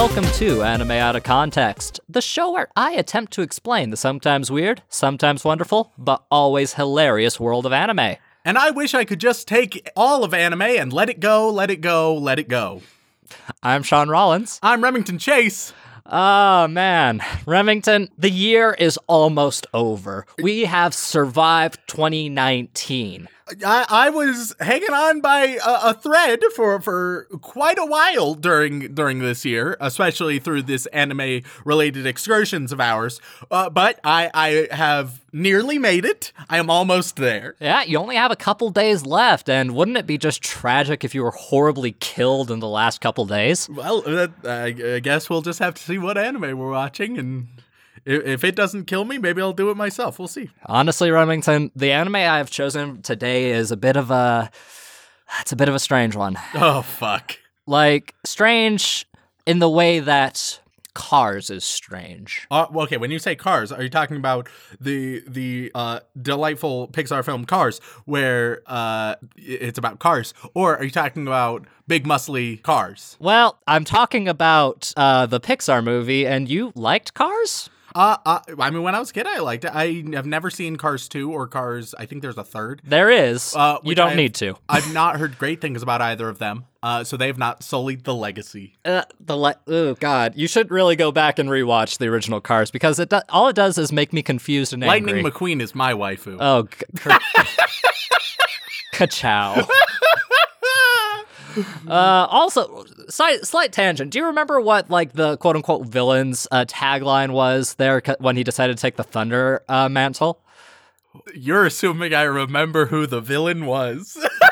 Welcome to Anime Out of Context, the show where I attempt to explain the sometimes weird, sometimes wonderful, but always hilarious world of anime. And I wish I could just take all of anime and let it go, let it go, let it go. I'm Sean Rollins. I'm Remington Chase. Oh man, Remington, the year is almost over. We have survived 2019. I, I was hanging on by a, a thread for, for quite a while during during this year, especially through this anime related excursions of ours. Uh, but I, I have nearly made it. I am almost there. Yeah, you only have a couple days left, and wouldn't it be just tragic if you were horribly killed in the last couple days? Well, uh, I, I guess we'll just have to see what anime we're watching and. If if it doesn't kill me, maybe I'll do it myself. We'll see. Honestly, Remington, the anime I have chosen today is a bit of a it's a bit of a strange one. Oh fuck. Like strange in the way that Cars is strange. Uh, well, okay, when you say Cars, are you talking about the the uh, delightful Pixar film Cars, where uh, it's about cars, or are you talking about big muscly cars? Well, I'm talking about uh, the Pixar movie, and you liked Cars? Uh, uh, I mean, when I was a kid, I liked it. I have never seen Cars 2 or Cars, I think there's a third. There is. Uh, you don't I've- need to. I've not heard great things about either of them. Uh, so they have not sullied the legacy. Uh, the le- oh god, you should really go back and rewatch the original Cars because it do- all it does is make me confused and angry. Lightning McQueen is my waifu. oh, g- cr- ka-chow. Uh, also, slight, slight tangent. Do you remember what like the quote unquote villain's uh, tagline was there when he decided to take the Thunder uh, mantle? You're assuming I remember who the villain was.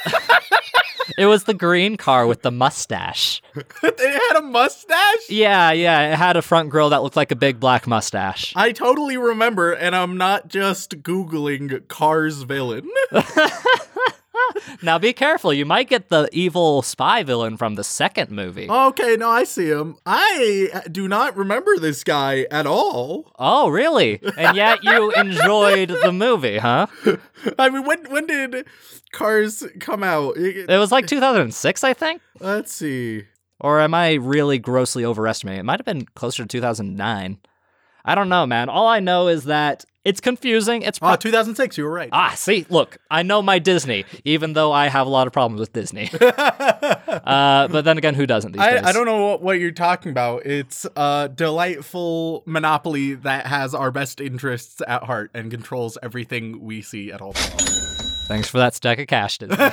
It was the green car with the mustache. it had a mustache? Yeah, yeah, it had a front grill that looked like a big black mustache. I totally remember, and I'm not just Googling Cars villain. Now be careful, you might get the evil spy villain from the second movie. okay, no, I see him. I uh, do not remember this guy at all. Oh, really? And yet you enjoyed the movie, huh? I mean, when when did Cars come out? It- It was like 2006, I think. Let's see. Or am I really grossly overestimating? It might have been closer to 2009. I don't know, man. All I know is that it's confusing. It's pro- Oh, 2006, you were right. Ah, see, look, I know my Disney, even though I have a lot of problems with Disney. uh, but then again, who doesn't these days? I, I don't know what, what you're talking about. It's a delightful monopoly that has our best interests at heart and controls everything we see at all times. Thanks for that stack of cash, Disney. this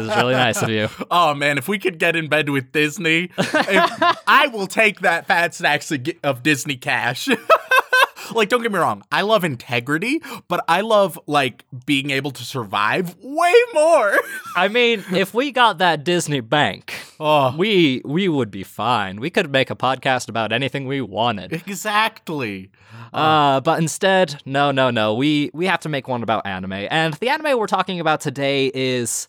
is really nice of you. Oh man, if we could get in bed with Disney, if- I will take that fat stacks of, of Disney cash. like, don't get me wrong, I love integrity, but I love like being able to survive way more. I mean, if we got that Disney bank, oh, we we would be fine. We could make a podcast about anything we wanted. exactly. Uh, but instead, no, no, no. We we have to make one about anime, and the anime we're talking about today is.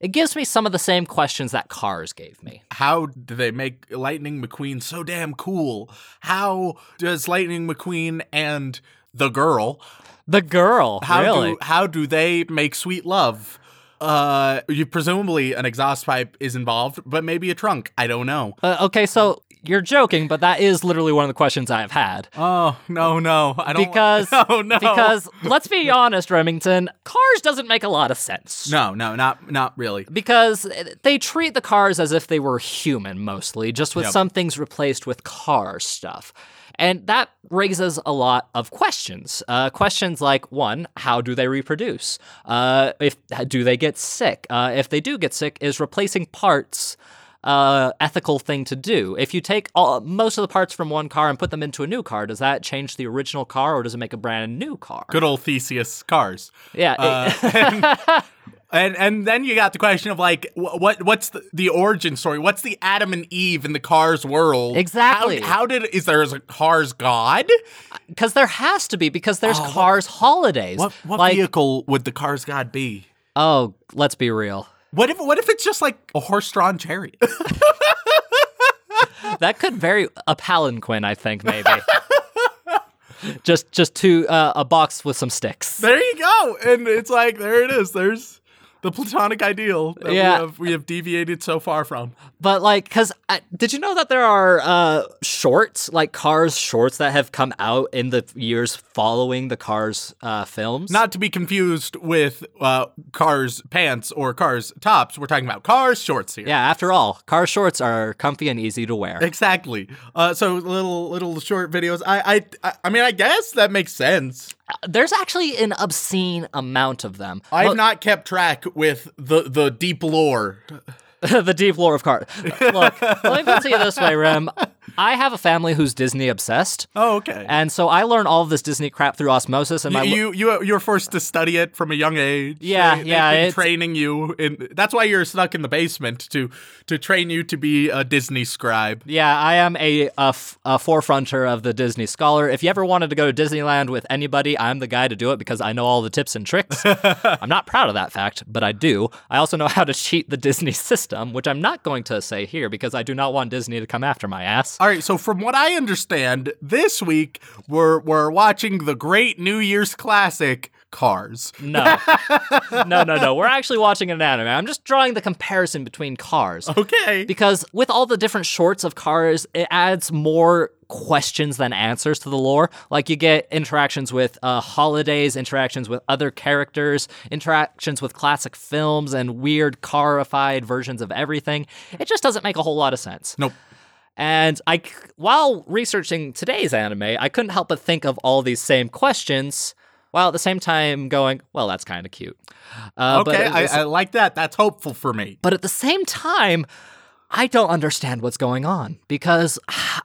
It gives me some of the same questions that Cars gave me. How do they make Lightning McQueen so damn cool? How does Lightning McQueen and the girl The girl, how really? do how do they make sweet love? Uh, you presumably an exhaust pipe is involved, but maybe a trunk. I don't know. Uh, okay, so you're joking, but that is literally one of the questions I've had. Oh no, no, I don't. Because no, no, because let's be honest, Remington, Cars doesn't make a lot of sense. no, no, not not really. Because they treat the cars as if they were human mostly, just with Yep. some things replaced with car stuff. And that raises a lot of questions. Uh, questions like one, how do they reproduce? Uh, if do they get sick? Uh, if they do get sick, is replacing parts uh, ethical thing to do? If you take all, most of the parts from one car and put them into a new car, does that change the original car or does it make a brand new car? Good old Theseus cars. Yeah. Uh, And and then you got the question of like what what's the, the origin story? What's the Adam and Eve in the Cars world? Exactly. How, how did is there a Cars God? Because there has to be, because there's Cars holidays. Oh, What what like, vehicle would the Cars God be? oh, let's be real. What if what if it's just like a horse-drawn chariot? That could very a palanquin, I think maybe. just just to uh, a box with some sticks. there you go. And it's like there it is. There's the platonic ideal that Yeah. we have we have deviated so far from. But like, because did you know that there are uh, shorts, like Cars shorts, that have come out in the years following the Cars uh, films? Not to be confused with uh, Cars pants or Cars tops. We're talking about Cars shorts here. Yeah, after all, Cars shorts are comfy and easy to wear. Exactly. Uh, so little little short videos. I, I I mean I guess that makes sense. There's actually an obscene amount of them. I've Mo- not kept track with the the deep lore. the deep lore of Cars. Look, let me put it to you this way, Rem. I have a family who's Disney obsessed. Oh, okay. And so I learn all of this Disney crap through osmosis, and my you you you were forced to study it from a young age. Yeah, They- yeah, been training you, in that's why you're stuck in the basement to to train you to be a Disney scribe. Yeah, I am a, a, f- a forefronter of the Disney scholar. If you ever wanted to go to Disneyland with anybody, I'm the guy to do it because I know all the tips and tricks. I'm not proud of that fact, but I do. I also know how to cheat the Disney system, which I'm not going to say here because I do not want Disney to come after my ass. All right, so from what I understand, this week we're we're watching the great New Year's classic Cars. No. no, no, no. We're actually watching an anime. I'm just drawing the comparison between cars. Okay. Because with all the different shorts of cars, it adds more questions than answers to the lore. Like you get interactions with uh, holidays, interactions with other characters, interactions with classic films, and weird carified versions of everything. It just doesn't make a whole lot of sense. Nope. And I, while researching today's anime, I couldn't help but think of all these same questions, while at the same time going, "Well, that's kind of cute." Uh, but Okay, it I, I like that. That's hopeful for me. but at the same time, I don't understand what's going on because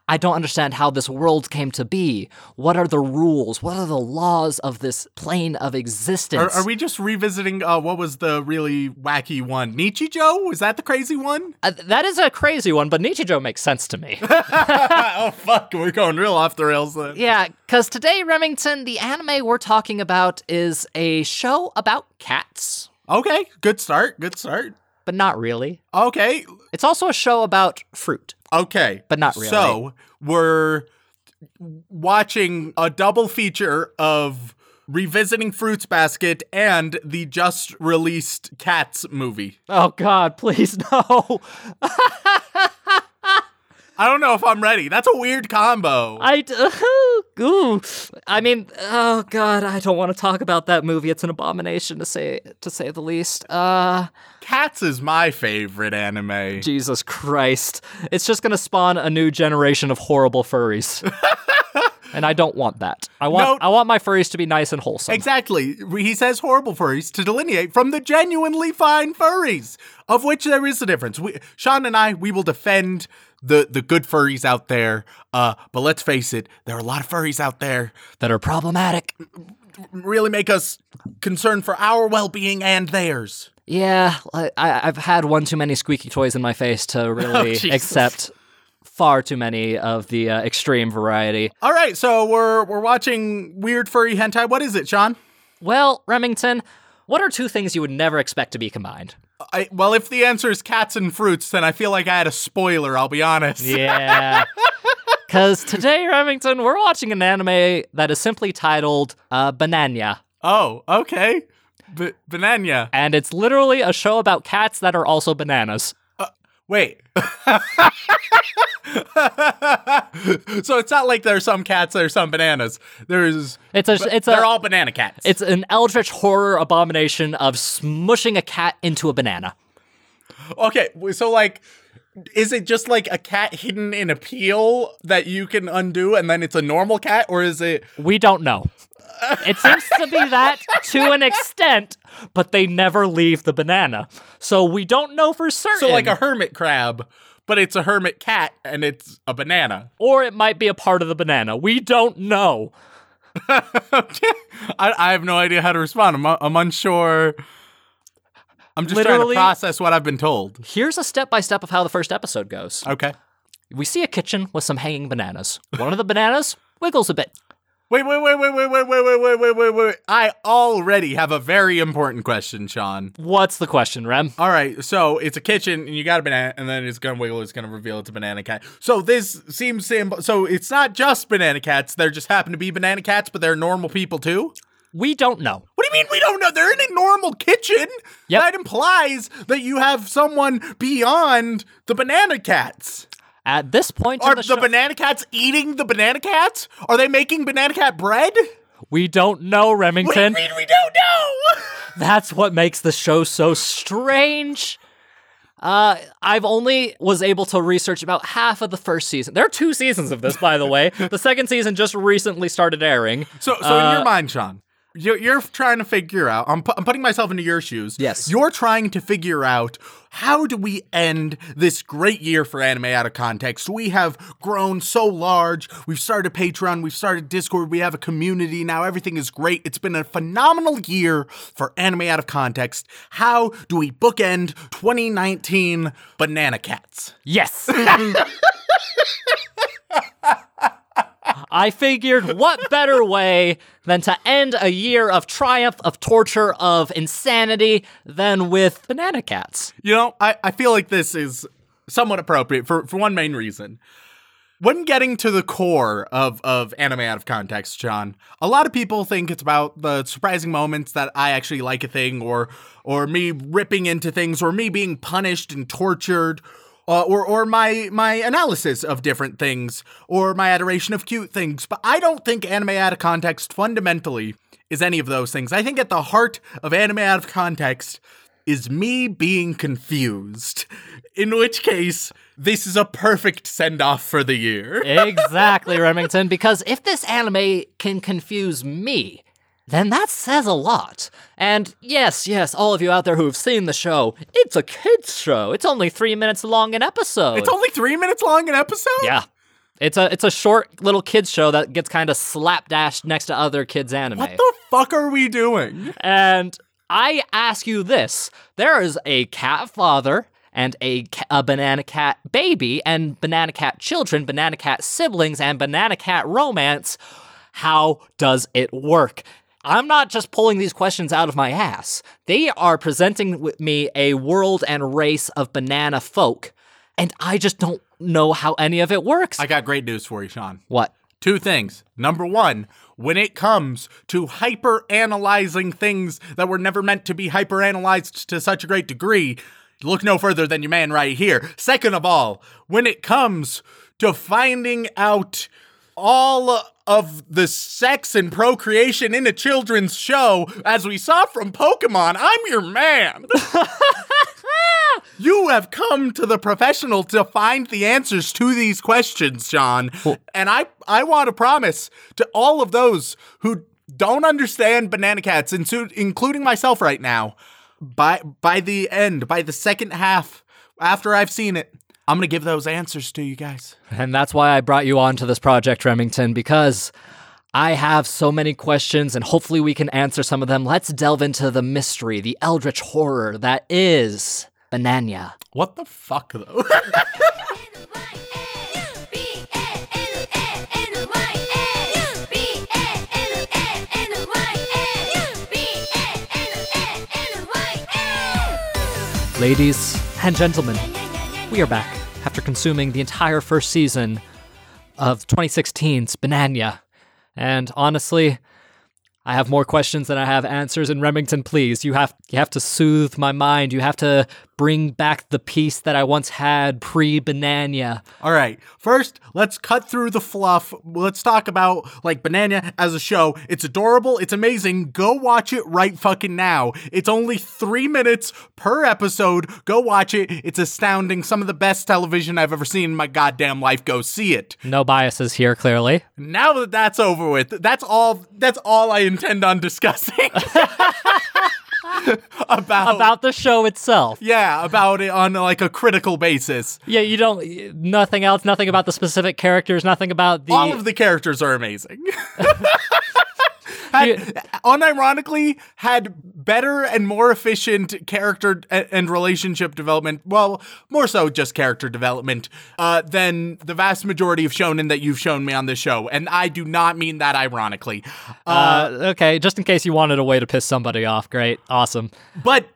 I don't understand how this world came to be. What are the rules? What are the laws of this plane of existence? are we just revisiting uh, what was the really wacky one? Nichijou? Was that the crazy one? Uh, that is a crazy one, but Nichijou makes sense to me. oh fuck, we're going real off the rails then. yeah, because today, Remington, the anime we're talking about is a show about cats, Okay, good start. Good start. But not really. Okay, It's also a show about fruit. okay, But not really. So we're watching a double feature of revisiting Fruits Basket and the just released Cats movie. Oh, God, please, no. I don't know if I'm ready. That's a weird combo. I d- ooh. I mean, oh god, I don't want to talk about that movie. It's an abomination to say to say the least. Uh, Cats is my favorite anime. Jesus Christ. It's just going to spawn a new generation of horrible furries. and I don't want that. I want No. I want my furries to be nice and wholesome. Exactly. He says horrible furries to delineate from the genuinely fine furries, of which there is a difference. We, Sean and I, we will defend the the good furries out there. Uh, but let's face it, there are a lot of furries out there that are problematic. really make us concerned for our well-being and theirs. Yeah, I, I've had one too many squeaky toys in my face to really Jesus. accept far too many of the uh, extreme variety. All right, so we're we're watching weird furry hentai. What is it, Sean? Well, Remington, what are two things you would never expect to be combined? I, well, if the answer is cats and fruits, then I feel like I had a spoiler. I'll be honest. Yeah. Because today, Remington, we're watching an anime that is simply titled uh, Bananya. Oh, okay. B- banana. And it's literally a show about cats that are also bananas. Wait. so it's not like there's some cats, there's some bananas. There's It's a, it's they're a, all banana cats. it's an eldritch horror abomination of smushing a cat into a banana. okay. So like, is it just like a cat hidden in a peel that you can undo, and then it's a normal cat, or is it? We don't know. It seems to be that to an extent, but they never leave the banana. So we don't know for certain. So like a hermit crab, but it's a hermit cat and it's a banana. or it might be a part of the banana. We don't know. okay. I, I have no idea how to respond. I'm, I'm unsure. I'm just trying to process what I've been told. Here's a step by step of how the first episode goes. Okay. We see a kitchen with some hanging bananas. One of the bananas wiggles a bit. Wait, wait, wait, wait, wait, wait, wait, wait, wait, wait, wait, wait. I already have a very important question, Sean. What's the question, Rem? All right, so it's a kitchen, and you got a banana, and then it's gonna wiggle. It's gonna reveal it's a banana cat. So this seems simple. So it's not just banana cats. There just happen to be banana cats, but they're normal people too. We don't know. What do you mean we don't know? They're in a normal kitchen. Yep. That implies that you have someone beyond the banana cats. At this point Are in the, the, show, banana cats eating the banana cats? Are they making banana cat bread? we don't know, Remington. What do you mean we don't know? That's what makes the show so strange. Uh, I've only was able to research about half of the first season. There are two seasons of this, by the way. The second season just recently started airing. So, so in Uh, your mind, Sean, you're, you're trying to figure out. I'm, pu- I'm putting myself into your shoes. Yes. You're trying to figure out how do we end this great year for anime out of context. We have grown so large. We've started Patreon. We've started Discord. We have a community now. Everything is great. It's been a phenomenal year for anime out of context. How do we bookend 2019 Banana Cats? Yes. I figured what better way than to end a year of triumph, of torture, of insanity than with banana cats. You know, I, I feel like this is somewhat appropriate for, for one main reason. When getting to the core of, of anime out of context, Sean, a lot of people think it's about the surprising moments that I actually like a thing, or or me ripping into things, or me being punished and tortured, uh, or or my my analysis of different things, or my adoration of cute things. But I don't think anime out of context fundamentally is any of those things. I think at the heart of anime out of context is me being confused. In which case, this is a perfect send off for the year. Exactly, Remington, because if this anime can confuse me, then that says a lot. And yes, yes, all of you out there who have seen the show, it's a kids show. It's only three minutes long an episode. It's only three minutes long an episode? Yeah. It's a it's a short little kids show that gets kind of slapdashed next to other kids anime. What the fuck are we doing? and I ask you this: there is a cat father and a, a banana cat baby and banana cat children, banana cat siblings, and banana cat romance. How does it work? I'm not just pulling these questions out of my ass. They are presenting with me a world and race of banana folk, and I just don't know how any of it works. I got great news for you, Sean. what? Two things. Number one, when it comes to hyper analyzing things that were never meant to be hyper analyzed to such a great degree, look no further than your man right here. Second of all, when it comes to finding out all of the sex and procreation in a children's show, as we saw from Pokemon, I'm your man. You have come to the professional to find the answers to these questions, Sean. and I I want to promise to all of those who don't understand banana cats, including myself right now, by by the end, by the second half, after I've seen it, I'm gonna give those answers to you guys. And that's why I brought you on to this project, Remington, because I have so many questions and hopefully we can answer some of them. Let's delve into the mystery, the eldritch horror that is Bananya. What the fuck though? Ladies and gentlemen, we are back after consuming the entire first season of 2016's Bananya. And honestly, I have more questions than I have answers. And Remington, please, you have you have to soothe my mind. You have to bring back the peace that I once had pre-Bananya. All right. First, let's cut through the fluff. Let's talk about like Banana as a show. It's adorable. It's amazing. Go watch it right fucking now. It's only three minutes per episode. Go watch it. It's astounding. Some of the best television I've ever seen in my goddamn life. Go see it. No biases here, clearly. Now that that's over with, that's all. That's all I intend on discussing. about About the show itself. yeah, about it on like a critical basis. Yeah, you don't. Nothing else. Nothing about the specific characters. Nothing about the. All of the characters are amazing. had, unironically, had better and more efficient character and relationship development. Well, more so just character development uh, than the vast majority of shonen that you've shown me on this show, and I do not mean that ironically. Uh, okay, just in case you wanted a way to piss somebody off. Great. Awesome. But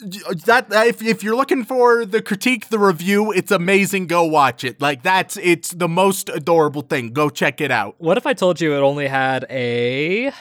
that if if you're looking for the critique, the review, it's amazing. Go watch it. Like that's it's the most adorable thing. Go check it out. What if I told you it only had a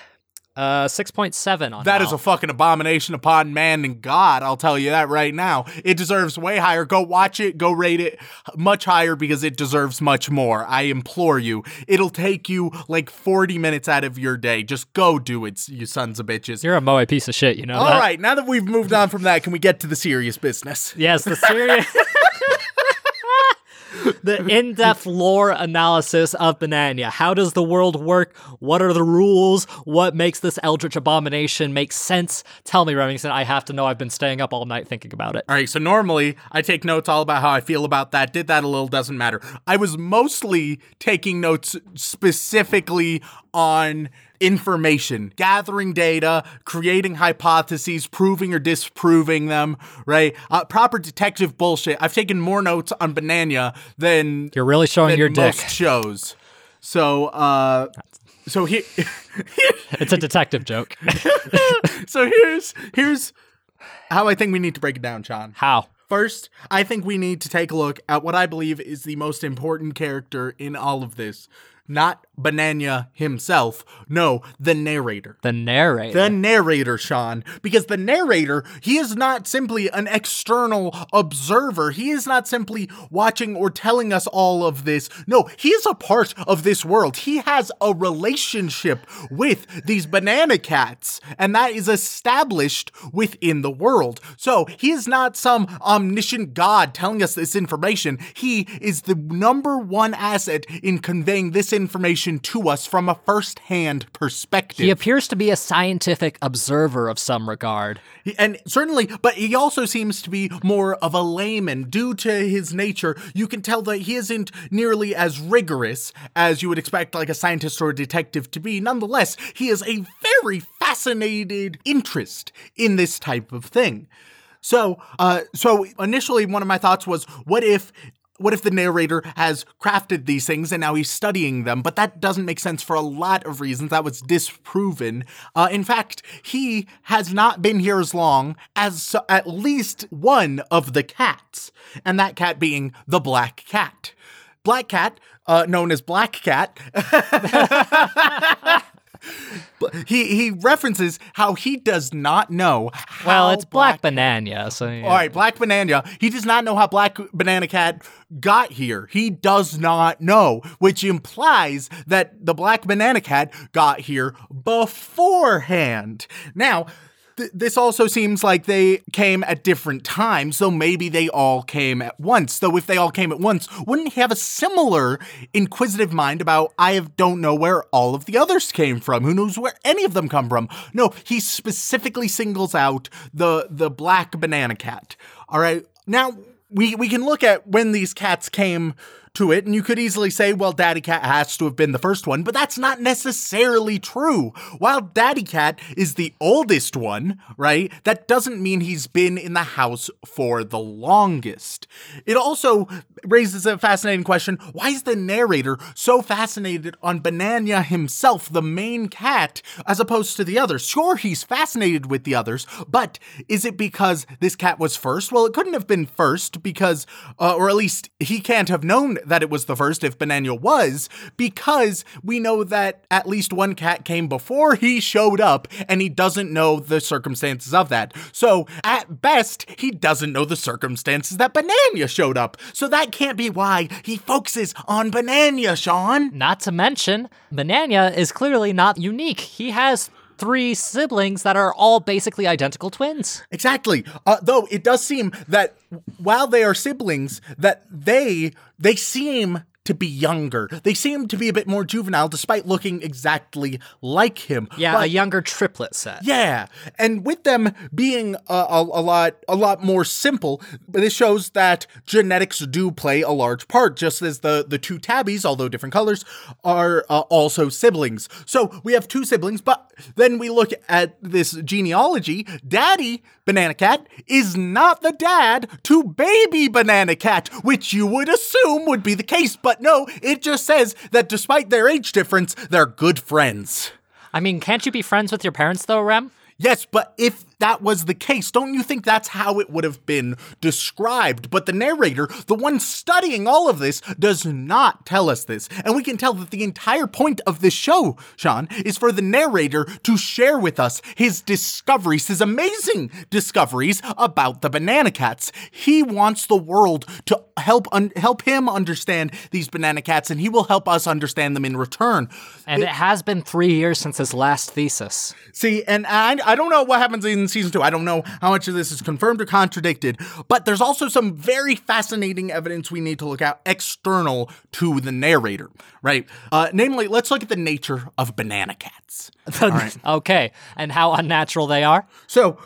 uh 6.7 on That is a fucking abomination upon man and God. I'll tell you that right now. It deserves way higher. Go watch it. Go rate it much higher because it deserves much more. I implore you. It'll take you like 40 minutes out of your day. Just go do it, you sons of bitches. You're a moe piece of shit, you know All that? right, now that we've moved on from that, can we get to the serious business? Yes, the serious. the in-depth lore analysis of Bananya. How does the world work? What are the rules? What makes this eldritch abomination make sense? Tell me, Remington. I have to know. I've been staying up all night thinking about it. All right, so normally I take notes all about how I feel about that. Did that a little, doesn't matter. I was mostly taking notes specifically on information, gathering data, creating hypotheses, proving or disproving them, right? Uh, proper detective bullshit. I've taken more notes on Bananya than You're really showing your dick. shows. So, uh, so here, It's a detective joke. so here's here's how I think we need to break it down, Sean. How? First, I think we need to take a look at what I believe is the most important character in all of this. Not Bananya himself. No, the narrator. The narrator. The narrator, Sean. Because the narrator, he is not simply an external observer. He is not simply watching or telling us all of this. No, he is a part of this world. He has a relationship with these banana cats, and that is established within the world. So he is not some omniscient god telling us this information. He is the number one asset in conveying this information to us from a first hand perspective. he appears to be a scientific observer of some regard. And certainly, but he also seems to be more of a layman due to his nature. You can tell that he isn't nearly as rigorous as you would expect, like a scientist or a detective to be. Nonetheless, he is a very fascinated interest in this type of thing. So, uh, so initially, one of my thoughts was, what if what if the narrator has crafted these things and now he's studying them? But that doesn't make sense for a lot of reasons. That was disproven. Uh, in fact, he has not been here as long as at least one of the cats, and that cat being the black cat. Black cat, uh, known as Black Cat. But he he references how he does not know. How Well, it's Black Banana, so yeah. all right, Black Banana. He does not know how Black Banana Cat got here. He does not know, which implies that the Black Banana Cat got here beforehand. Now, th- this also seems like they came at different times, so maybe they all came at once. Though, if they all came at once, wouldn't he have a similar inquisitive mind about, I don't know where all of the others came from? Who knows where any of them come from? No, he specifically singles out the, the black banana cat. All right. Now, we, we can look at when these cats came to it, and you could easily say, well, Daddy Cat has to have been the first one, but that's not necessarily true. While Daddy Cat is the oldest one, right, that doesn't mean he's been in the house for the longest. It also raises a fascinating question why is the narrator so fascinated on Banana himself, the main cat, as opposed to the others? Sure, he's fascinated with the others, but is it because this cat was first? Well, it couldn't have been first because, uh, or at least he can't have known that it was the first if Banana was, because we know that at least one cat came before he showed up and he doesn't know the circumstances of that. So, at best, he doesn't know the circumstances that Banana showed up. So, that can't be why he focuses on Banana, Sean. Not to mention, Banana is clearly not unique. He has three siblings that are all basically identical twins. Exactly. Uh, though it does seem that while they are siblings, that they they seem to be younger. They seem to be a bit more juvenile despite looking exactly like him. Yeah, But- a younger triplet set. yeah, and with them being a, a, a lot a lot more simple, but this shows that genetics do play a large part. Just as the the two tabbies, although different colors, are uh, also siblings. So we have two siblings, but then we look at this genealogy. Daddy Banana Cat is not the dad to Baby Banana Cat, which you would assume would be the case, but no, it just says that despite their age difference, they're good friends. I mean, can't you be friends with your parents though, Rem? Yes, but if that was the case, don't you think that's how it would have been described? But the narrator, the one studying all of this, does not tell us this. And we can tell that the entire point of this show, Sean, is for the narrator to share with us his discoveries, his amazing discoveries about the banana cats. He wants the world to help un- help him understand these banana cats and he will help us understand them in return. And it has been three years since his last thesis. See, and I, I don't know what happens in season two. I don't know how much of this is confirmed or contradicted, but there's also some very fascinating evidence we need to look at external to the narrator, right? Uh, namely, let's look at the nature of banana cats. okay, and how unnatural they are? So,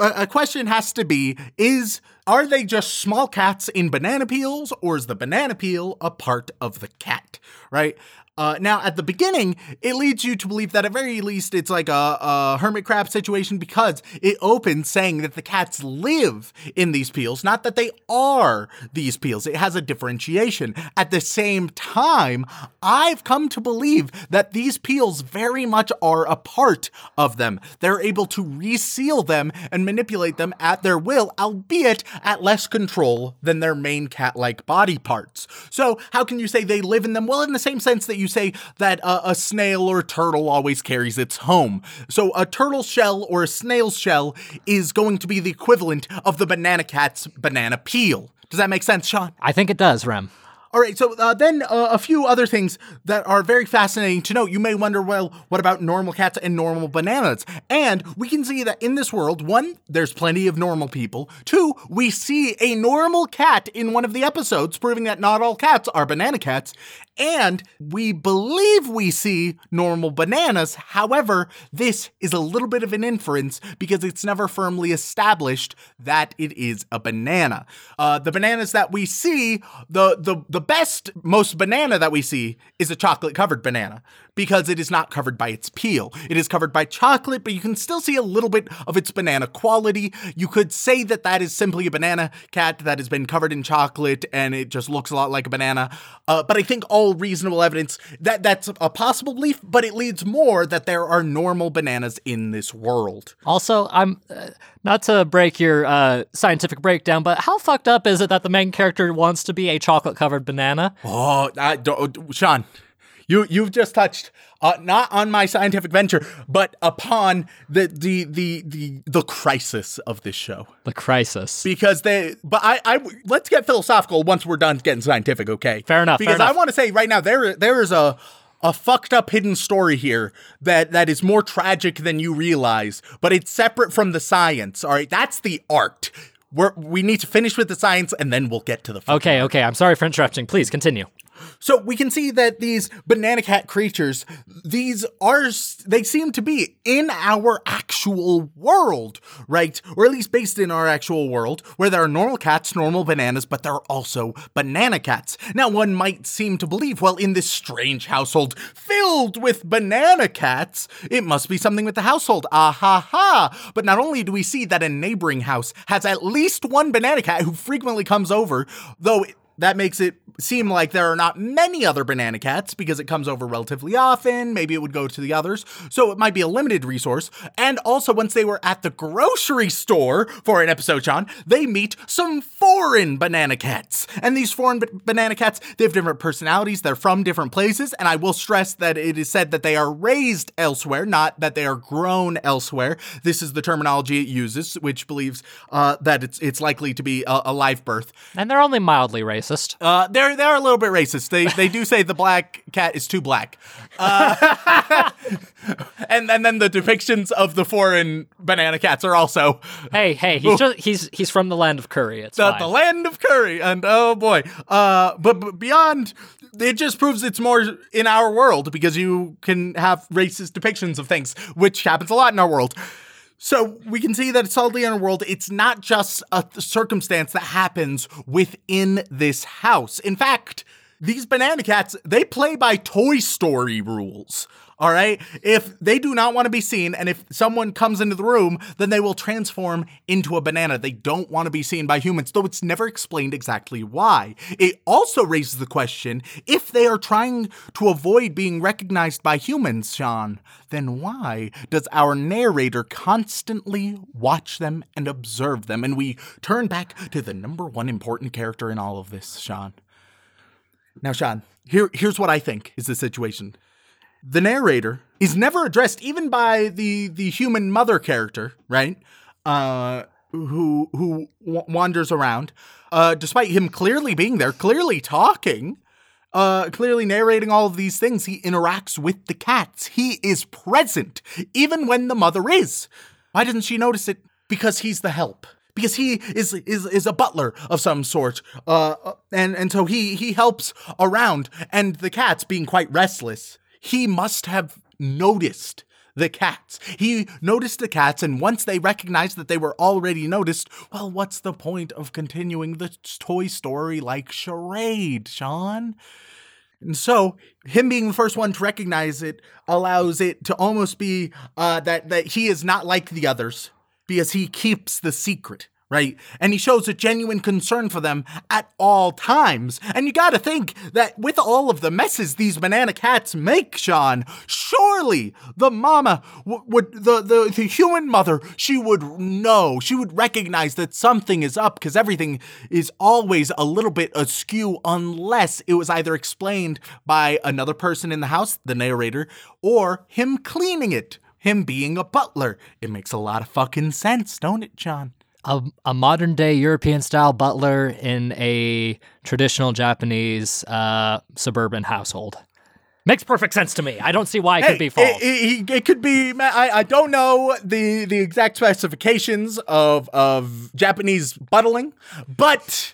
uh, a question has to be is are they just small cats in banana peels or is the banana peel a part of the cat right uh, now, at the beginning, it leads you to believe that at very least it's like a, a hermit crab situation because it opens saying that the cats live in these peels, not that they are these peels. It has a differentiation. At the same time, I've come to believe that these peels very much are a part of them. They're able to reseal them and manipulate them at their will, albeit at less control than their main cat like body parts. So, how can you say they live in them? Well, in the same sense that you say that uh, a snail or a turtle always carries its home. So, a turtle shell or a snail's shell is going to be the equivalent of the banana cat's banana peel. Does that make sense, Sean? I think it does, Rem. All right, so uh, then uh, a few other things that are very fascinating to note. You may wonder, well, what about normal cats and normal bananas? And we can see that in this world, one, there's plenty of normal people. Two, we see a normal cat in one of the episodes, proving that not all cats are banana cats. And we believe we see normal bananas. However, this is a little bit of an inference because it's never firmly established that it is a banana. Uh, the bananas that we see, the, the, the best, most banana that we see is a chocolate covered banana because it is not covered by its peel. It is covered by chocolate, but you can still see a little bit of its banana quality. You could say that that is simply a banana cat that has been covered in chocolate and it just looks a lot like a banana. Uh, but I think all reasonable evidence that that's a possible belief, but it leads more that there are normal bananas in this world. Also, I'm uh, not to break your uh, scientific breakdown, but how fucked up is it that the main character wants to be a chocolate covered banana? Oh, I don't, Sean, you you've just touched uh, not on my scientific venture, but upon the the the the the crisis of this show. The crisis. because they but I, I let's get philosophical once we're done getting scientific okay Fair enough, fair because i want to say right now there there is a a fucked up hidden story here that that is more tragic than you realize but it's separate from the science all right that's the art we're, we need to finish with the science and then we'll get to the Okay, okay, I'm sorry for interrupting. Please continue. So we can see that these banana cat creatures, these are, they seem to be in our actual world, right? Or at least based in our actual world, where there are normal cats, normal bananas, but there are also banana cats. Now, one might seem to believe, well, in this strange household filled with banana cats, it must be something with the household. Ah ha ha. But not only do we see that a neighboring house has at least one banana cat who frequently comes over, though that makes it seem like there are not many other banana cats because it comes over relatively often. Maybe it would go to the others. So it might be a limited resource. And also, once they were at the grocery store for an episode, Sean, they meet some foreign banana cats. And these foreign b- banana cats, they have different personalities. They're from different places. And I will stress that it is said that they are raised elsewhere, not that they are grown elsewhere. This is the terminology it uses, which believes uh, that it's, it's likely to be a, a live birth. And they're only mildly racist. Uh, there are they are a little bit racist. They they do say the black cat is too black, uh, and and then the depictions of the foreign banana cats are also Hey, hey, he's just he's he's from the land of curry. It's the, the land of curry, and oh boy, uh, but, but beyond. It just proves it's more in our world because you can have racist depictions of things, which happens a lot in our world. So we can see that it's solidly in our world. It's not just a circumstance that happens within this house. In fact, these banana cats, they play by Toy Story rules. All right. If they do not want to be seen, and if someone comes into the room, then they will transform into a banana. They don't want to be seen by humans, though it's never explained exactly why. It also raises the question if they are trying to avoid being recognized by humans, Sean, then why does our narrator constantly watch them and observe them? And we turn back to the number one important character in all of this, Sean. Now, Sean, here, here's what I think is the situation the narrator is never addressed even by the the human mother character right? Uh who who w- wanders around uh despite him clearly being there clearly talking uh clearly narrating all of these things he interacts with the cats. He is present even when the mother is. Why doesn't she notice it? Because he's the help. Because he is is is a butler of some sort. Uh and and so he he helps around and the cats being quite restless he must have noticed the cats. He noticed the cats, and once they recognized that they were already noticed, well, what's the point of continuing the Toy Story like charade, Sean? And so, him being the first one to recognize it allows it to almost be uh, that that he is not like the others because he keeps the secret right? And he shows a genuine concern for them at all times. And you gotta think that with all of the messes these banana cats make, Sean, surely the mama w- would, the, the, the human mother, she would know, she would recognize that something is up because everything is always a little bit askew unless it was either explained by another person in the house, the narrator, or him cleaning it. Him being a butler. It makes a lot of fucking sense, don't it, Sean? A, a modern day European style butler in a traditional Japanese uh, suburban household. Makes perfect sense to me. I don't see why it could be false. It, it, it could be. I, I don't know the the exact specifications of of Japanese buttling, but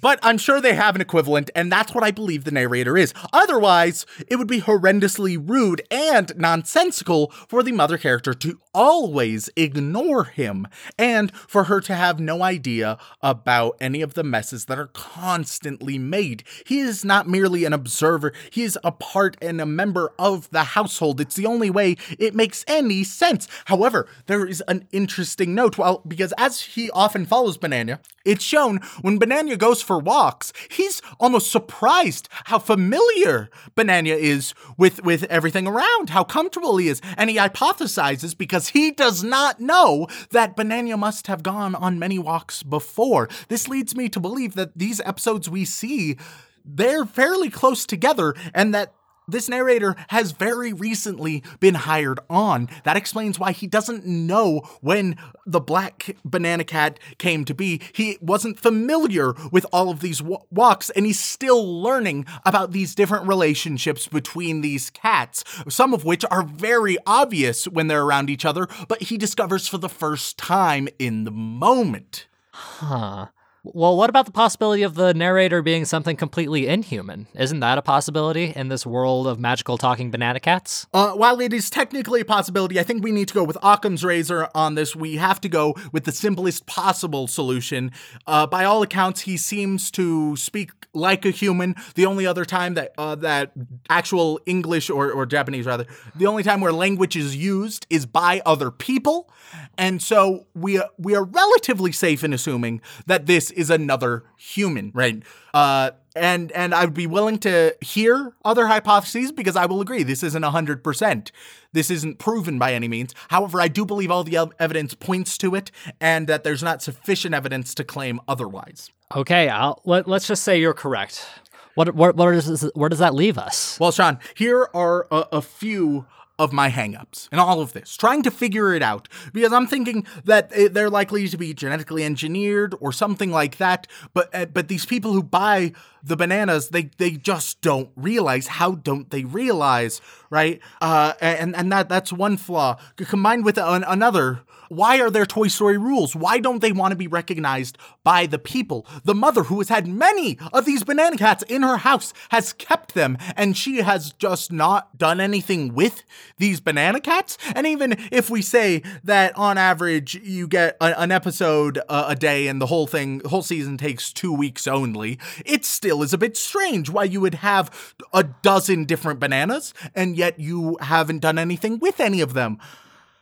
but I'm sure they have an equivalent, and that's what I believe the narrator is. Otherwise, it would be horrendously rude and nonsensical for the mother character to always ignore him, and for her to have no idea about any of the messes that are constantly made. He is not merely an observer, he is a part and a member of the household. It's the only way it makes any sense. However, there is an interesting note, well, because as he often follows Banana, it's shown when Banana goes for walks, he's almost surprised how familiar Banana is with, with everything around, how comfortable he is. And he hypothesizes because he does not know that Banana must have gone on many walks before. This leads me to believe that these episodes we see, they're fairly close together and that this narrator has very recently been hired on. That explains why he doesn't know when the black banana cat came to be. He wasn't familiar with all of these w- walks, and he's still learning about these different relationships between these cats, some of which are very obvious when they're around each other, but he discovers for the first time in the moment. Huh. Well, what about the possibility of the narrator being something completely inhuman? Isn't that a possibility in this world of magical talking banana cats? Uh, while it is technically a possibility, I think we need to go with Occam's razor on this. We have to go with the simplest possible solution. Uh, by all accounts, he seems to speak like a human. The only other time that uh, that actual English or, or Japanese rather, the only time where language is used is by other people, and so we we are relatively safe in assuming that this is another human, right? Uh, and and I would be willing to hear other hypotheses because I will agree this isn't hundred percent. This isn't proven by any means. However, I do believe all the ev- evidence points to it, and that there's not sufficient evidence to claim otherwise. Okay, I'll, let, let's just say you're correct. What, what, what is, where does that leave us? Well, Sean, here are a, a few of my hangups and all of this, trying to figure it out, because I'm thinking that eh, they're likely to be genetically engineered or something like that. But uh, but these people who buy the bananas, they they just don't realize. How don't they realize, right? Uh, and and that that's one flaw combined with an, another why are there Toy Story rules? Why don't they want to be recognized by the people? The mother, who has had many of these banana cats in her house, has kept them, and she has just not done anything with these banana cats. And even if we say that on average you get a, an episode uh, a day and the whole thing, the whole season takes two weeks only, it still is a bit strange why you would have a dozen different bananas and yet you haven't done anything with any of them.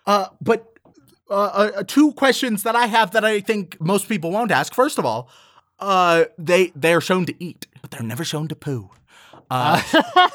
Uh, but uh, uh, two questions that I have that I think most people won't ask. First of all, uh, they they are shown to eat, but they're never shown to poo. Uh,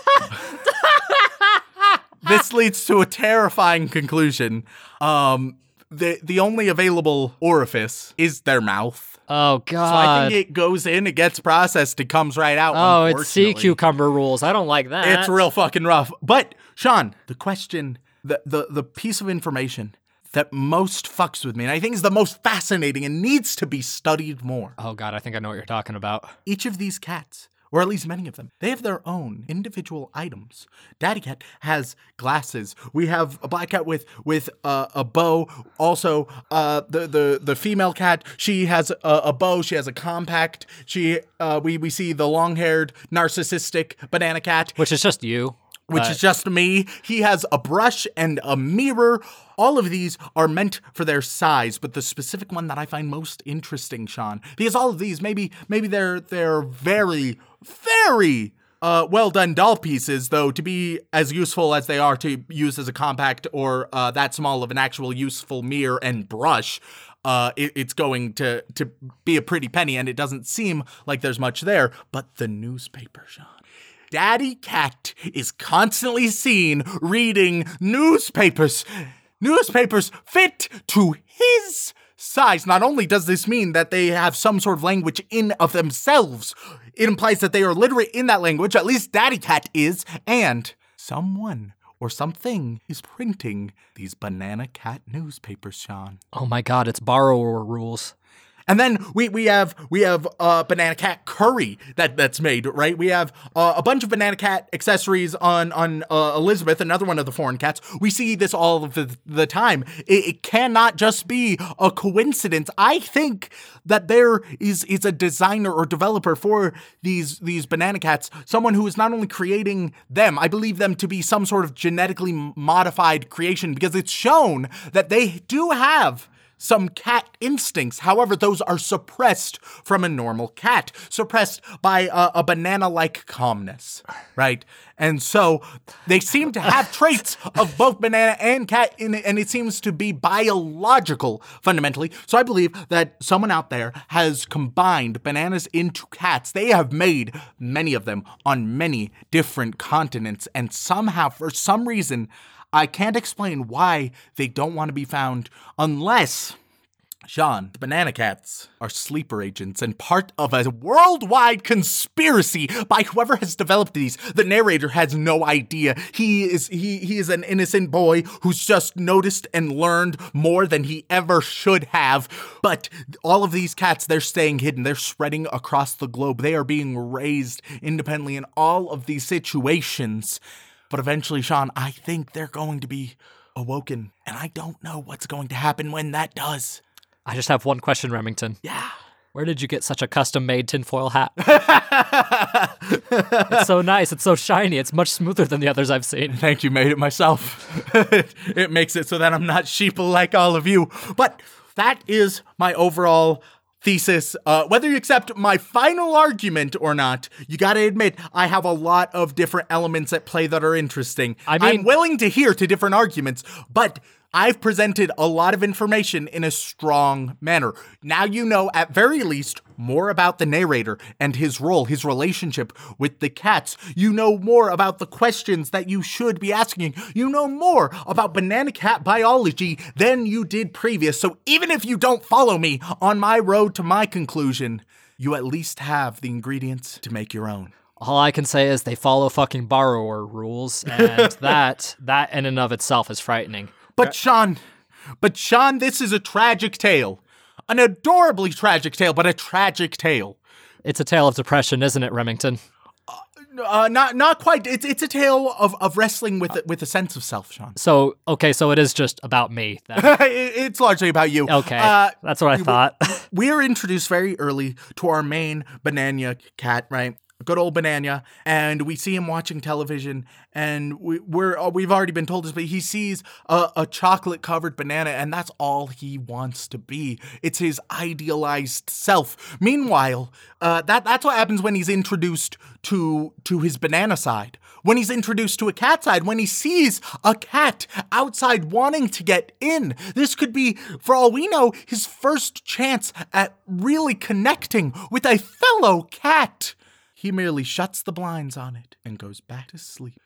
this leads to a terrifying conclusion. Um, the the only available orifice is their mouth. Oh God! So I think it goes in, it gets processed, it comes right out. oh, it's sea cucumber rules. I don't like that. It's real fucking rough. But Sean, the question, the the the piece of information that most fucks with me, and I think is the most fascinating and needs to be studied more. Oh god, I think I know what you're talking about. Each of these cats, or at least many of them, they have their own individual items. Daddy cat has glasses. We have a black cat with with uh, a bow. Also, uh, the the the female cat, she has a, a bow. She has a compact. She uh, we we see the long haired narcissistic banana cat Which is just you. Which Uh, is just me. He has a brush and a mirror. All of these are meant for their size, but the specific one that I find most interesting, Sean, because all of these maybe maybe they're they're very very uh, well done doll pieces, though to be as useful as they are to use as a compact or uh, that small of an actual useful mirror and brush. Uh, it, it's going to to be a pretty penny, and it doesn't seem like there's much there. But the newspaper, Sean. Daddy Cat is constantly seen reading newspapers. Newspapers fit to his size. Not only does this mean that they have some sort of language in of themselves, it implies that they are literate in that language, at least Daddy Cat is, and someone or something is printing these banana cat newspapers, Sean. Oh my god, it's borrower rules. And then we we have we have uh, banana cat curry that that's made right. We have uh, a bunch of banana cat accessories on on uh, Elizabeth, another one of the foreign cats. We see this all of the, the time. It, it cannot just be a coincidence. I think that there is is a designer or developer for these these banana cats, someone who is not only creating them. I believe them to be some sort of genetically modified creation because it's shown that they do have some cat instincts. However, those are suppressed from a normal cat, suppressed by a, a banana like calmness, right? And so they seem to have traits of both banana and cat in it, and it seems to be biological fundamentally. So I believe that someone out there has combined bananas into cats. They have made many of them on many different continents, and somehow, for some reason, I can't explain why they don't want to be found unless. Sean, the banana cats are sleeper agents and part of a worldwide conspiracy by whoever has developed these. The narrator has no idea. He is he he is an innocent boy who's just noticed and learned more than he ever should have. But all of these cats, they're staying hidden. They're spreading across the globe. They are being raised independently in all of these situations. But eventually, Sean, I think they're going to be awoken. And I don't know what's going to happen when that does. I just have one question, Remington. Yeah. Where did you get such a custom made tinfoil hat? it's so nice. It's so shiny. It's much smoother than the others I've seen. Thank you, made it myself. it makes it so that I'm not sheeple like all of you. But that is my overall thesis. Uh, whether you accept my final argument or not, you gotta admit I have a lot of different elements at play that are interesting. I mean- I'm willing to hear to different arguments, but I've presented a lot of information in a strong manner. Now you know, at very least, more about the narrator and his role, his relationship with the cats. You know more about the questions that you should be asking. You know more about banana cat biology than you did previous. So even if you don't follow me on my road to my conclusion, you at least have the ingredients to make your own. All I can say is they follow fucking borrower rules, and that that in and of itself is frightening. But Sean, but Sean, this is a tragic tale. An adorably tragic tale, but a tragic tale. It's a tale of depression, isn't it, Remington? Uh, not not quite. It's it's a tale of, of wrestling with with a sense of self, Sean. So okay, so it is just about me. Then. It- it's largely about you. Okay, Uh, that's what I thought. we are introduced very early to our main banana cat, right? Good old banana, and we see him watching television, and we, we're uh, we've already been told this, but he sees a, a chocolate covered banana, and that's all he wants to be. It's his idealized self. Meanwhile, uh, that that's what happens when he's introduced to to his banana side. When he's introduced to a cat side, when he sees a cat outside wanting to get in, this could be, for all we know, his first chance at really connecting with a fellow cat. He merely shuts the blinds on it and goes back to sleep.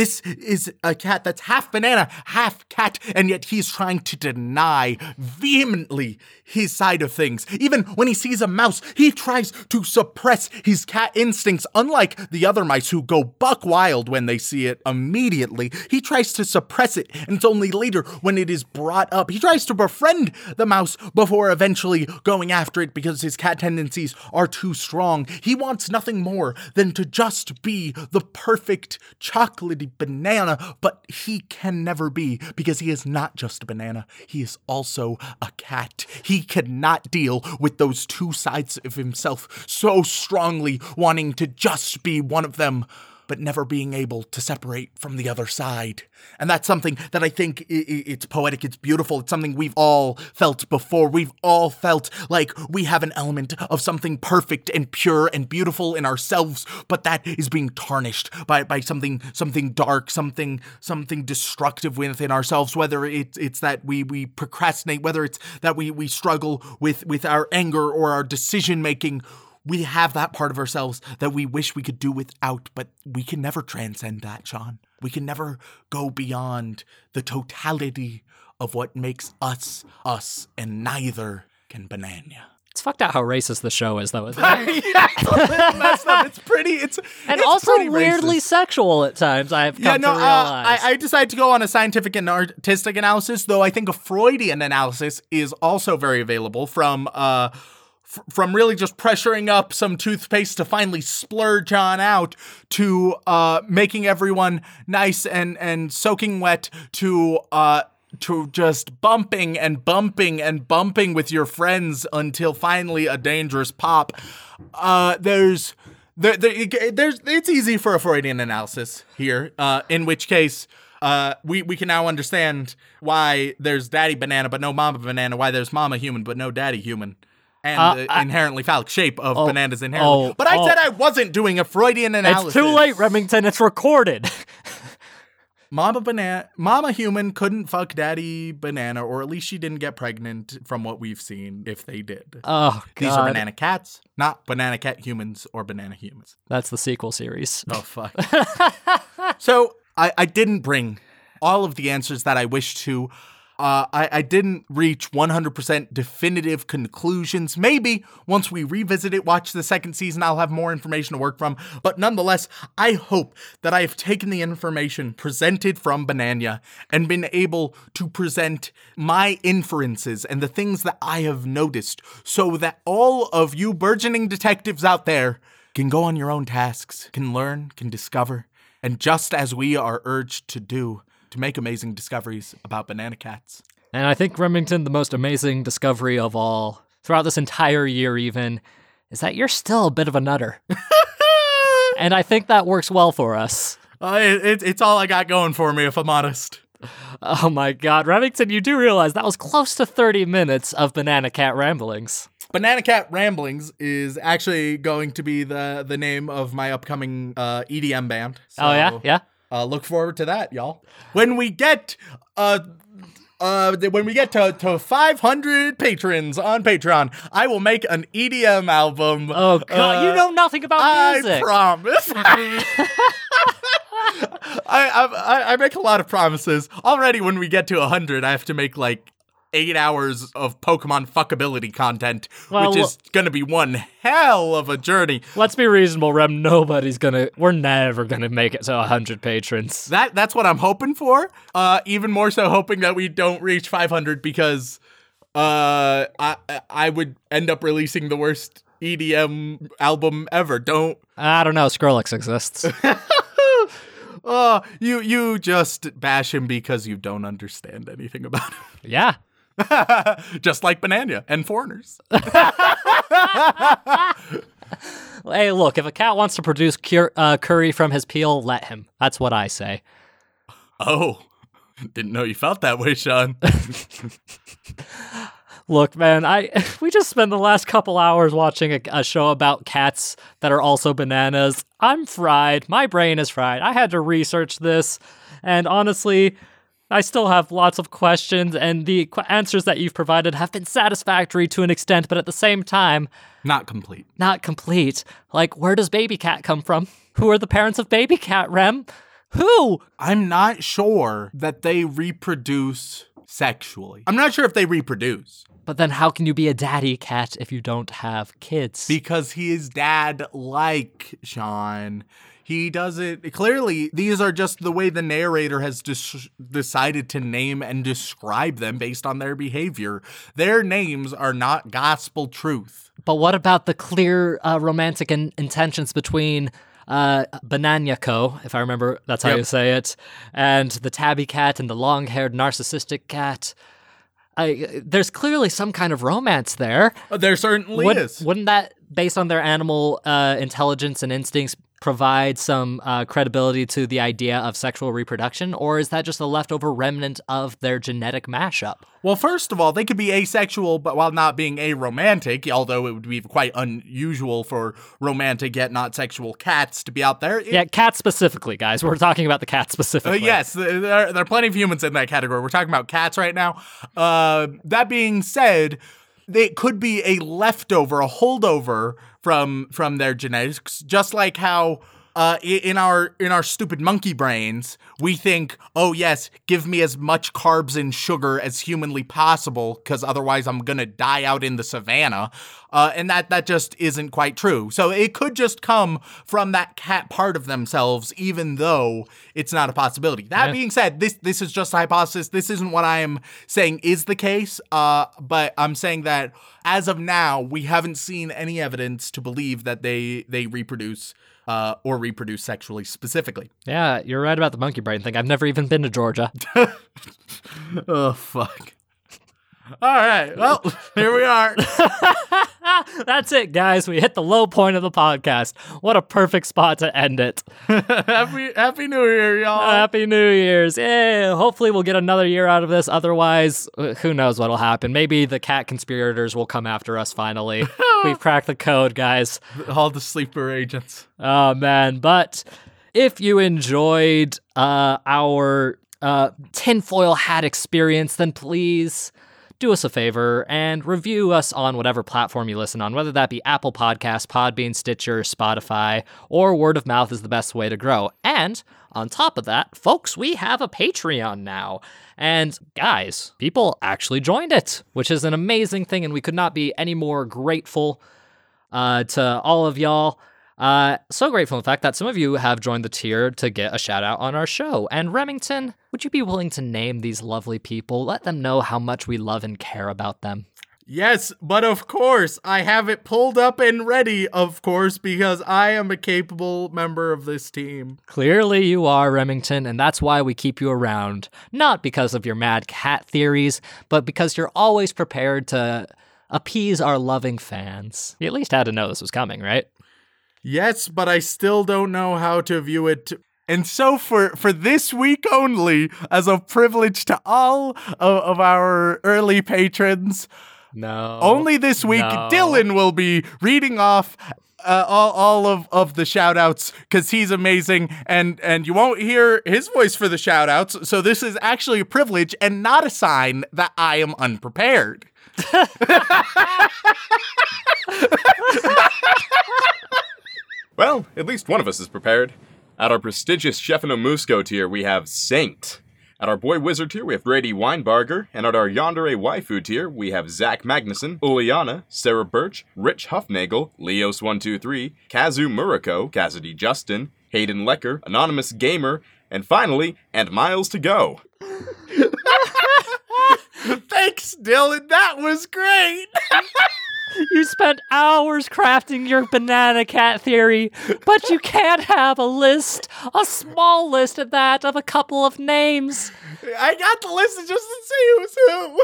This is a cat that's half banana, half cat, and yet he's trying to deny vehemently his side of things. Even when he sees a mouse, he tries to suppress his cat instincts, unlike the other mice who go buck wild when they see it immediately. He tries to suppress it, and it's only later when it is brought up. He tries to befriend the mouse before eventually going after it because his cat tendencies are too strong. He wants nothing more than to just be the perfect chocolatey banana, but he can never be because he is not just a banana. He is also a cat. He cannot deal with those two sides of himself so strongly, wanting to just be one of them but never being able to separate from the other side. And that's something that I think it's poetic, it's beautiful, it's something we've all felt before. We've all felt like we have an element of something perfect and pure and beautiful in ourselves, but that is being tarnished by, by something something dark, something something destructive within ourselves, whether it's it's that we we procrastinate, whether it's that we we struggle with with our anger or our decision making we have that part of ourselves that we wish we could do without, but we can never transcend that, Sean. We can never go beyond the totality of what makes us us, and neither can Banana. It's fucked out how racist the show is, though, isn't it? yeah, it's a little messed up. It's pretty. It's And it's also pretty weirdly racist. sexual at times. I've come Yeah, no, to uh. I, I decided to go on a scientific and artistic analysis, though I think a Freudian analysis is also very available from uh from really just pressuring up some toothpaste to finally splurge on out to uh making everyone nice and and soaking wet to uh to just bumping and bumping and bumping with your friends until finally a dangerous pop. Uh, there's there, there, there's it's easy for a Freudian analysis here. Uh, in which case, uh, we we can now understand why there's Daddy Banana but no Mama Banana. Why there's Mama Human but no Daddy Human. And Uh, the I- inherently phallic shape of bananas inherently. oh, but I oh. said I wasn't doing a Freudian analysis. it's too late, Remington. It's recorded. Mama banana, Mama human couldn't fuck Daddy banana, or at least she didn't get pregnant from what we've seen. If they did, oh, God. these are banana cats, not banana cat humans or banana humans. That's the sequel series. Oh fuck. so I, I didn't bring all of the answers that I wished to. Uh, I, I didn't reach 100% definitive conclusions. Maybe once we revisit it, watch the second season, I'll have more information to work from. But nonetheless, I hope that I have taken the information presented from Bananya and been able to present my inferences and the things that I have noticed so that all of you burgeoning detectives out there can go on your own tasks, can learn, can discover, and just as we are urged to do, to make amazing discoveries about banana cats. And I think Remington, the most amazing discovery of all, throughout this entire year, even, is that you're still a bit of a nutter. and I think that works well for us. Uh, it, it- it's all I got going for me, if I'm honest. Oh my god, Remington, you do realize that was close to 30 minutes of Banana Cat ramblings. Banana Cat Ramblings is actually going to be the the name of my upcoming uh, EDM band. oh, yeah? Yeah? Uh, look forward to that, y'all. When we get uh uh when we get to, to 500 patrons on Patreon, I will make an EDM album. Oh god, you Uh, know nothing about I music. promise. I, I I I make a lot of promises already. When we get to hundred, I have to make like eight hours of Pokemon fuckability content, Well, which is going to be one hell of a journey. Let's be reasonable, Rem. Nobody's gonna. We're never gonna make it to 100 patrons. That that's what I'm hoping for. Uh, even more so, hoping that we don't reach 500 because uh, I I would end up releasing the worst EDM album ever. Don't. I don't know. Skrillex exists. Oh, you you just bash him because you don't understand anything about him. yeah. Him. just like Banana and foreigners. Hey, look. If a cat wants to produce cur- uh, curry from his peel, let him. That's what I say. Oh, didn't know you felt that way, Sean. Look, man, I we just spent the last couple hours watching a, a, show about cats that are also bananas. I'm fried. My brain is fried. I had to research this, and honestly, I still have lots of questions, and the qu- answers that you've provided have been satisfactory to an extent, but at the same time, Not complete. not complete. Like, where does Baby Cat come from? Who are the parents of Baby Cat, Rem? Who? I'm not sure that they reproduce sexually. I'm not sure if they reproduce But then, how can you be a daddy cat if you don't have kids? because he is dad like Sean. He does it clearly. These are just the way the narrator has dis- decided to name and describe them based on their behavior. Their names are not gospel truth. But what about the clear uh, romantic in- intentions between uh, Bananyako, if I remember that's how Yep. you say it, and the tabby cat and the long haired narcissistic cat? I, there's clearly some kind of romance there. There certainly Would, is. Wouldn't that, based on their animal uh, intelligence and instincts, provide some uh, credibility to the idea of sexual reproduction? Or is that just a leftover remnant of their genetic mashup? Well, first of all, they could be asexual, but while not being aromantic, although it would be quite unusual for romantic yet not sexual cats to be out there. It- Yeah, cats specifically, guys. We're talking about the cat Uh, specifically. yes, there, there are plenty of humans in that category. We're talking about cats right now. Uh, that being said, it could be a leftover, a holdover from from their genetics, just like how uh, in our in our stupid monkey brains we think, oh yes, give me as much carbs and sugar as humanly possible, because otherwise I'm gonna die out in the savannah. Uh, and that that just isn't quite true. So it could just come from that cat part of themselves, even though it's not a possibility. That Yeah. being said, this this is just a hypothesis. This isn't what I am saying is the case. Uh, but I'm saying that as of now, we haven't seen any evidence to believe that they they reproduce uh, or reproduce sexually specifically. Yeah, you're right about the monkey brain thing. I've never even been to Georgia. Oh fuck. All right. Well, here we are. That's it, guys. We hit the low point of the podcast. What a perfect spot to end it. happy Happy New Year, y'all. Happy New Year's. Yeah, hopefully we'll get another year out of this. Otherwise, uh, who knows what'll happen. Maybe the cat conspirators will come after us finally. We've cracked the code, guys. All the sleeper agents. Oh man, but if you enjoyed uh, our uh, tinfoil hat experience, then please do us a favor and review us on whatever platform you listen on, whether that be Apple Podcasts, Podbean, Stitcher, Spotify, or word of mouth is the best way to grow. And on top of that, folks, we have a Patreon now. And guys, people actually joined it, which is an amazing thing, and we could not be any more grateful uh, to all of y'all. Uh, so grateful, in fact, that some of you have joined the tier to get a shout out on our show. And Remington, would you be willing to name these lovely people? Let them know how much we love and care about them. Yes, but of course, I have it pulled up and ready, of course, because I am a capable member of this team. Clearly, you are, Remington, and that's why we keep you around. Not because of your mad cat theories, but because you're always prepared to appease our loving fans. You at least had to know this was coming, right? Yes, but I still don't know how to view it. And so for for this week only, as a privilege to all of, of our early patrons, No. only this week no. Dylan will be reading off uh, all, all of, of the shout outs because he's amazing and and you won't hear his voice for the shout outs so this is actually a privilege and not a sign that i am unprepared Well, at least one of us is prepared. At our prestigious Chef and Musco tier, we have Saint. At our boy wizard tier, we have Brady Weinbarger, and at our yandere waifu tier, we have Zach Magnuson, Uliana, Sarah Birch, Rich Huffnagel, Leos123, Kazu Murako, Cassidy Justin, Hayden Lecker, Anonymous Gamer, and finally, and Miles to Go. Thanks, Dylan. That was great. You spent hours crafting your banana cat theory, but you can't have a list, a small list at that, of a couple of names. I got the list just to see who's who.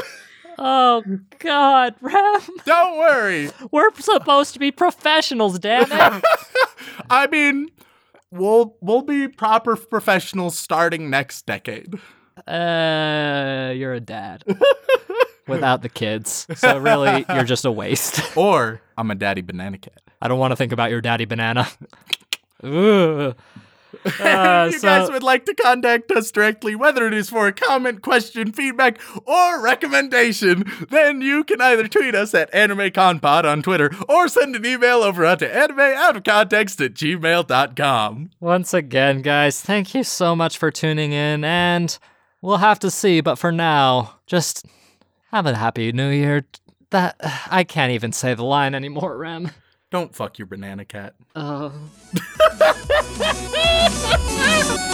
Oh, God, Rem. Don't worry. We're supposed to be professionals, damn it. I mean, we'll we'll be proper professionals starting next decade. Uh, you're a dad. Without the kids. So really, you're just a waste. Or I'm a daddy banana cat. I don't want to think about your daddy banana. Ugh. Uh, if you so- guys would like to contact us directly, whether it is for a comment, question, feedback, or recommendation, then you can either tweet us at AnimeConPod on Twitter or send an email over to animeoutofcontext at gmail.com. Once again, guys, thank you so much for tuning in, and we'll have to see, but for now, just have a happy new year. That I can't even say the line anymore, Rem. Don't fuck your banana cat. Uh,